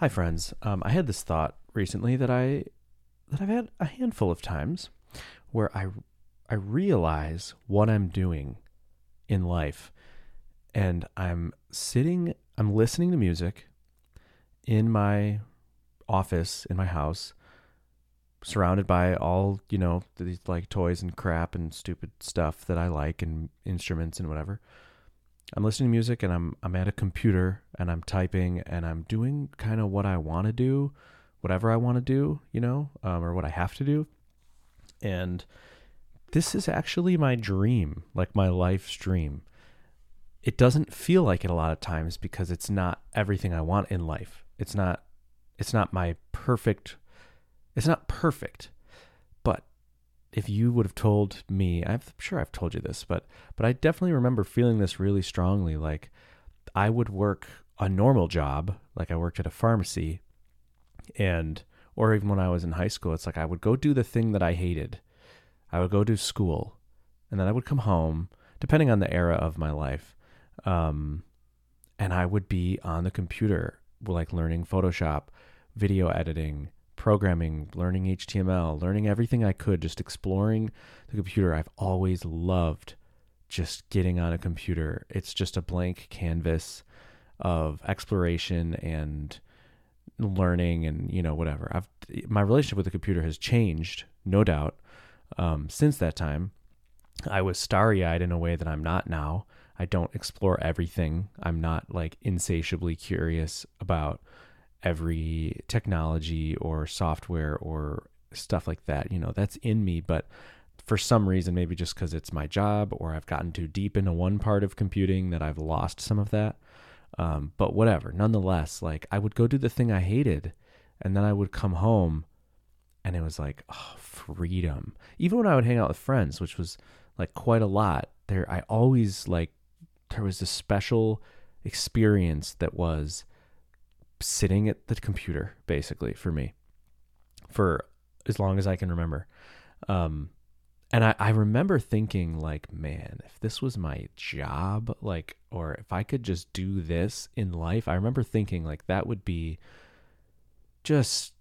Hi, friends. Um, I had this thought recently that I that I've had a handful of times where I I realize what I'm doing in life, and I'm sitting, I'm listening to music in my office in my house, surrounded by all you know these like toys and crap and stupid stuff that I like and instruments and whatever. I'm listening to music and I'm I'm at a computer and I'm typing and I'm doing kind of what I want to do, whatever I want to do, you know, um, or what I have to do. And this is actually my dream, like my life's dream. It doesn't feel like it a lot of times because it's not everything I want in life. It's not it's not my perfect it's not perfect if you would have told me, I'm sure I've told you this, but but I definitely remember feeling this really strongly. Like I would work a normal job, like I worked at a pharmacy, and or even when I was in high school, it's like I would go do the thing that I hated. I would go to school, and then I would come home, depending on the era of my life, um, and I would be on the computer, like learning Photoshop, video editing, programming, learning HTML, learning everything I could, just exploring the computer. I've always loved just getting on a computer. It's just a blank canvas of exploration and learning and you know whatever. I've my relationship with the computer has changed, no doubt, um, since that time. I was starry eyed in a way that I'm not now. I don't explore everything. I'm not like insatiably curious about every technology or software or stuff like that. You know, that's in me, but for some reason, maybe just because it's my job or I've gotten too deep into one part of computing that I've lost some of that. Um, but whatever, nonetheless, like I would go do the thing I hated and then I would come home and it was like, oh, freedom. Even when I would hang out with friends, which was like quite a lot, there, I always like, there was this special experience that was sitting at the computer basically for me for as long as I can remember. Um, and I, I remember thinking like, man, if this was my job, like, or if I could just do this in life, I remember thinking like that would be just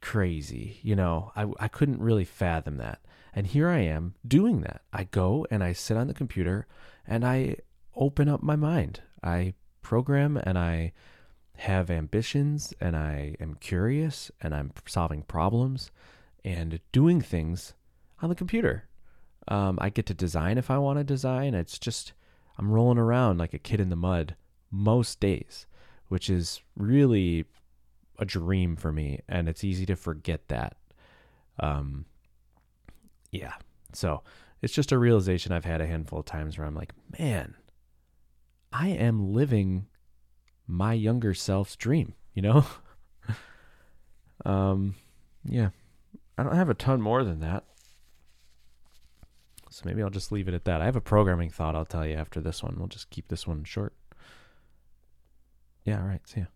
crazy. You know, I, I couldn't really fathom that. And here I am doing that. I go and I sit on the computer and I open up my mind. I program and I have ambitions and I am curious and I'm solving problems and doing things on the computer. Um, I get to design if I want to design. It's just, I'm rolling around like a kid in the mud most days, which is really a dream for me. And it's easy to forget that. Um, yeah. So it's just a realization I've had a handful of times where I'm like, man, I am living my younger self's dream, you know? um, yeah. I don't have a ton more than that. So maybe I'll just leave it at that. I have a programming thought I'll tell you after this one. We'll just keep this one short. Yeah, all right. See ya.